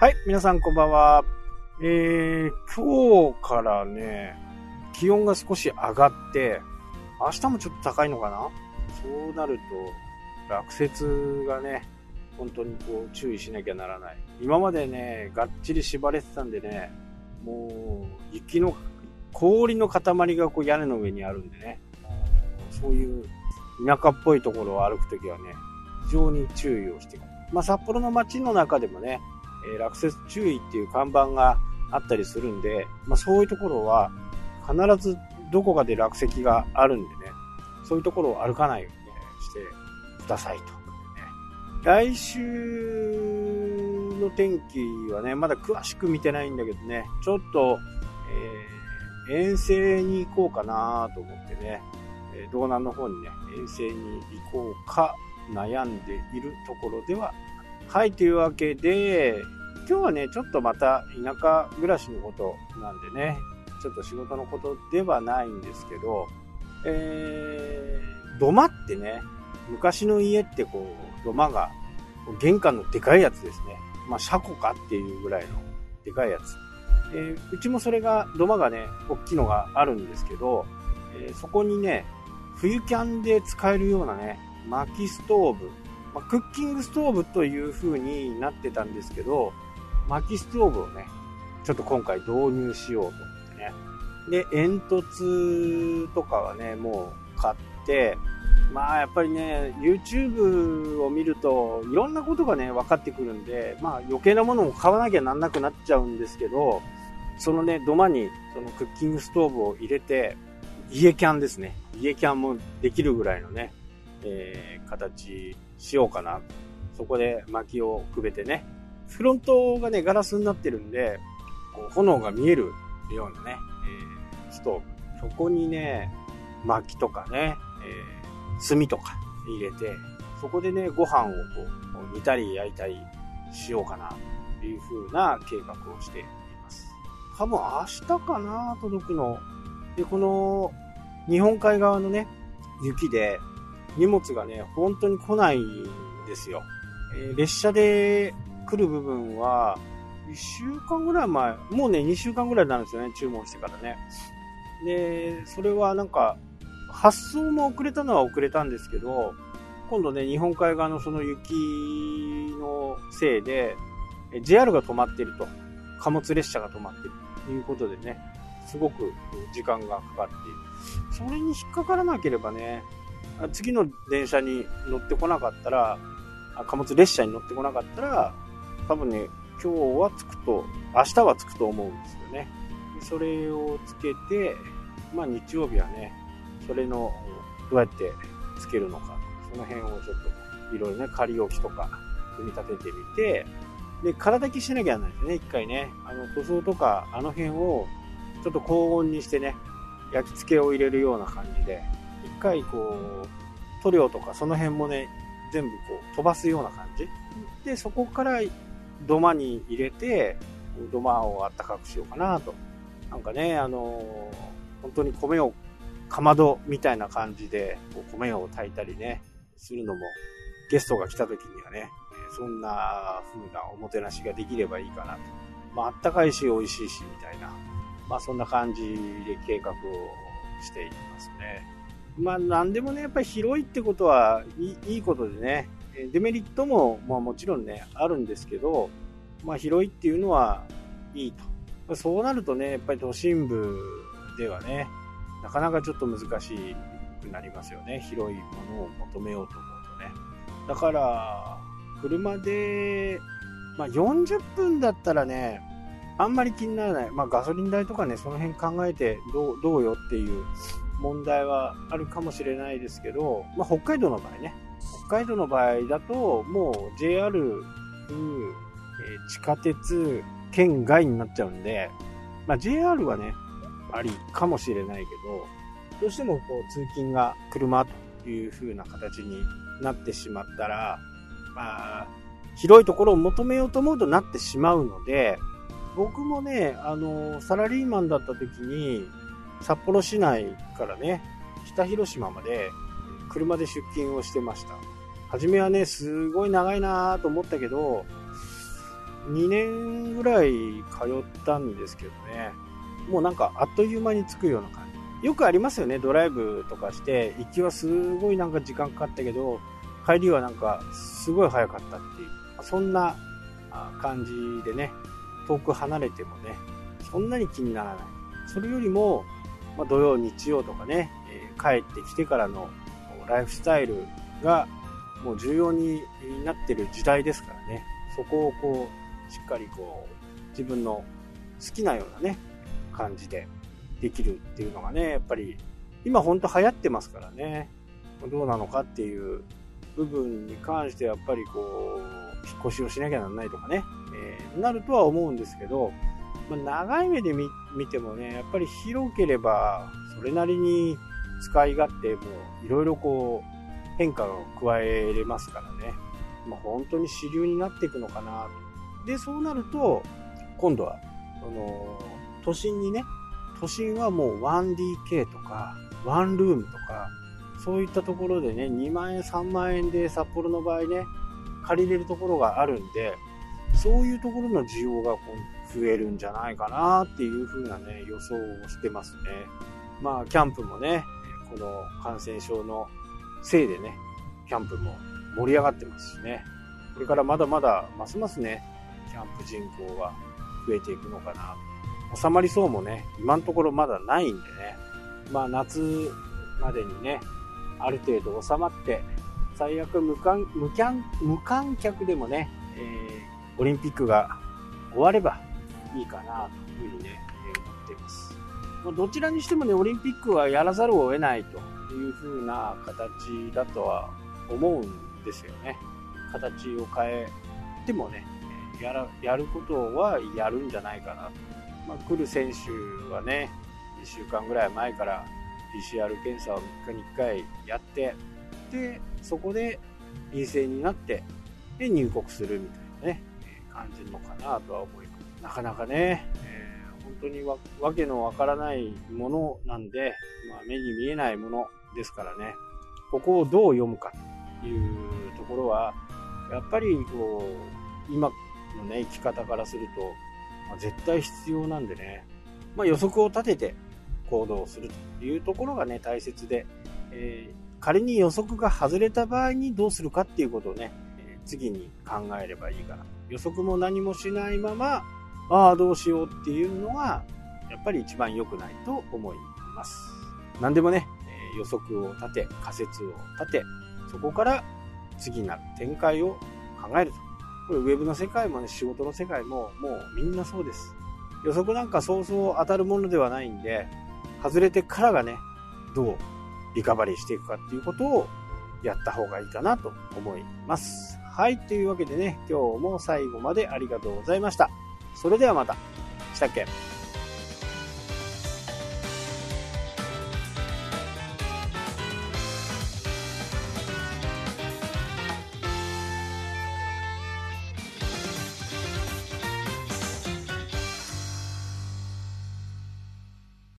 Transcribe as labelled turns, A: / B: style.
A: はい、皆さんこんばんは。えー、今日からね、気温が少し上がって、明日もちょっと高いのかな？そうなると、落雪がね、本当にこう注意しなきゃならない。今までね、がっちり縛れてたんでね、もう雪の、氷の塊がこう屋根の上にあるんでね、そういう田舎っぽいところを歩くときはね、非常に注意をしてまあ、札幌の街の中でもね、え落雪注意っていう看板があったりするんで、まあ、そういうところは必ずどこかで落石があるんでね、そういうところを歩かないようにしてくださいと。来週の天気はね、まだ詳しく見てないんだけどね、ちょっと、えー遠征に行こうかなと思ってね、え道南の方にね、遠征に行こうか悩んでいるところでははい、というわけで、今日はね、ちょっとまた田舎暮らしのことなんでね、ちょっと仕事のことではないんですけど、えー、土間ってね、昔の家ってこう、土間が玄関のでかいやつですね。まあ、車庫かっていうぐらいのでかいやつ。えーうちもそれが、土間がね、大きいのがあるんですけど、えーそこにね、冬キャンで使えるようなね、薪ストーブ、まあ、クッキングストーブという風になってたんですけど、薪ストーブをね、ちょっと今回導入しようと思ってね。で、煙突とかはね、もう買って、まあやっぱりね、YouTube を見るといろんなことがね、分かってくるんで、まあ余計なものも買わなきゃなんなくなっちゃうんですけど、そのね、土間にそのクッキングストーブを入れて、家キャンですね。家キャンもできるぐらいのね、えー形しようかな。そこで薪をくべてね。フロントがね、ガラスになってるんで、こう炎が見えるようなね、えーストーブ。そこにね、薪とかね、えー炭とか入れて、そこでね、ご飯をこう煮たり焼いたりしようかな、という風な計画をしています。多分明日かな、届くの。で、この日本海側のね、雪で荷物がね、本当に来ないんですよ。えー列車で来る部分は、1週間ぐらい前、もうね、2週間ぐらいになるんですよね、注文してからね。で、それはなんか、発送も遅れたのは遅れたんですけど、今度ね、日本海側のその雪のせいで、JR が止まってると。貨物列車が止まってるということでね、すごく時間がかかっている。それに引っかからなければね、次の電車に乗ってこなかったら、貨物列車に乗ってこなかったら、多分ね、今日は着くと、明日は着くと思うんですよね。でそれをつけて、まあ日曜日はね、それの、どうやってつけるのか、その辺をちょっと、いろいろね、仮置きとか、組み立ててみて、で、空炊きしなきゃならないですね、一回ね。あの、塗装とか、あの辺を、ちょっと高温にしてね、焼き付けを入れるような感じで、一回こう、塗料とかその辺もね、全部こう飛ばすような感じ。で、そこから土間に入れて、土間をあったかくしようかなと。なんかね、あのー本当に米を、かまどみたいな感じで、こう米を炊いたりね、するのも、ゲストが来た時にはね、えーそんな風なおもてなしができればいいかなと。まあ、あったかいし、美味しいし、みたいな。まあ、そんな感じで計画をしていますね。まあ、なんでもね、やっぱり広いってことはいいいことでね、デメリットも、まあもちろんね、あるんですけど、まあ広いっていうのはいいと。そうなるとね、やっぱり都心部ではね、なかなかちょっと難しくなりますよね。広いものを求めようと思うとね。だから、車で、まあ40分だったらね、あんまり気にならない。まあガソリン代とかね、その辺考えてどうどうよっていう問題はあるかもしれないですけど、まあ、北海道の場合ね、北海道の場合だと、もう JR、え地下鉄、県外になっちゃうんで、まあ、JR はね、ありかもしれないけど、どうしてもこう通勤が車という風な形になってしまったら、まあ、広いところを求めようと思うとなってしまうので、僕もね、あの、サラリーマンだった時に、札幌市内からね、北広島まで車で出勤をしてました。初めはね、すごい長いなと思ったけど、2年ぐらい通ったんですけどね、もうなんかあっという間に着くような感じ。よくありますよね、ドライブとかして、行きはすごいなんか時間かかったけど、帰りはなんかすごい早かったっていう、そんな感じでね、遠く離れてもね、そんなに気にならない。それよりも、まあ、土曜、日曜とかね、えー、帰ってきてからのライフスタイルがもう重要になってる時代ですからね、そこをこう、しっかりこう、自分の好きなようなね、感じでできるっていうのがね、やっぱり、今ほんと流行ってますからね、どうなのかっていう部分に関してやっぱりこう、引っ越しをしなきゃならないとかね、えー、なるとは思うんですけど、まあ、長い目で見てもね、やっぱり広ければ、それなりに使い勝手もいろいろこう、変化を加えれますからね。まあ、本当に主流になっていくのかなと。で、そうなると、今度は、その、都心にね、都心はもう 1DK とか、ワンルームとか、そういったところでね、2万円、3万円で札幌の場合ね、借りれるところがあるんで、そういうところの需要が増えるんじゃないかなっていう風なね、予想をしてますね。まあ、キャンプもね、この感染症のせいでね、キャンプも盛り上がってますしね、これからまだまだますますね、キャンプ人口は増えていくのかな。収まりそうもね、今のところまだないんでね、まあ夏までにね、ある程度収まって、最悪無観無無観客でもね、えー、オリンピックが終わればいいかなというふうにね、思っています。どちらにしてもね、オリンピックはやらざるを得ないという風な形だとは思うんですよね。形を変えてもね、やらやることはやるんじゃないかなと。まあ、来る選手はね、1週間ぐらい前から PCR 検査を3日に1回やって、で、そこで陰性になって、で、入国するみたいなね、感じのかなとは思います。なかなかね、えー、本当にわわけのわからないものなんで、まあ、目に見えないものですからね、ここをどう読むかというところは、やっぱりこう、今のね、生き方からすると、まあ、絶対必要なんでね、まあ、予測を立てて行動するというところがね、大切で、えー、仮に予測が外れた場合にどうするかっていうことをね、次に考えればいいかな。予測も何もしないまま、ああ、どうしようっていうのは、やっぱり一番良くないと思います。何でもね、予測を立て、仮説を立て、そこから次なる展開を考えると。これウェブの世界もね、仕事の世界ももうみんなそうです。予測なんかそうそう当たるものではないんで、外れてからがね、どうリカバリーしていくかっていうことをやった方がいいかなと思います。はい、というわけでね、今日も最後までありがとうございました。それではまた。したっけ？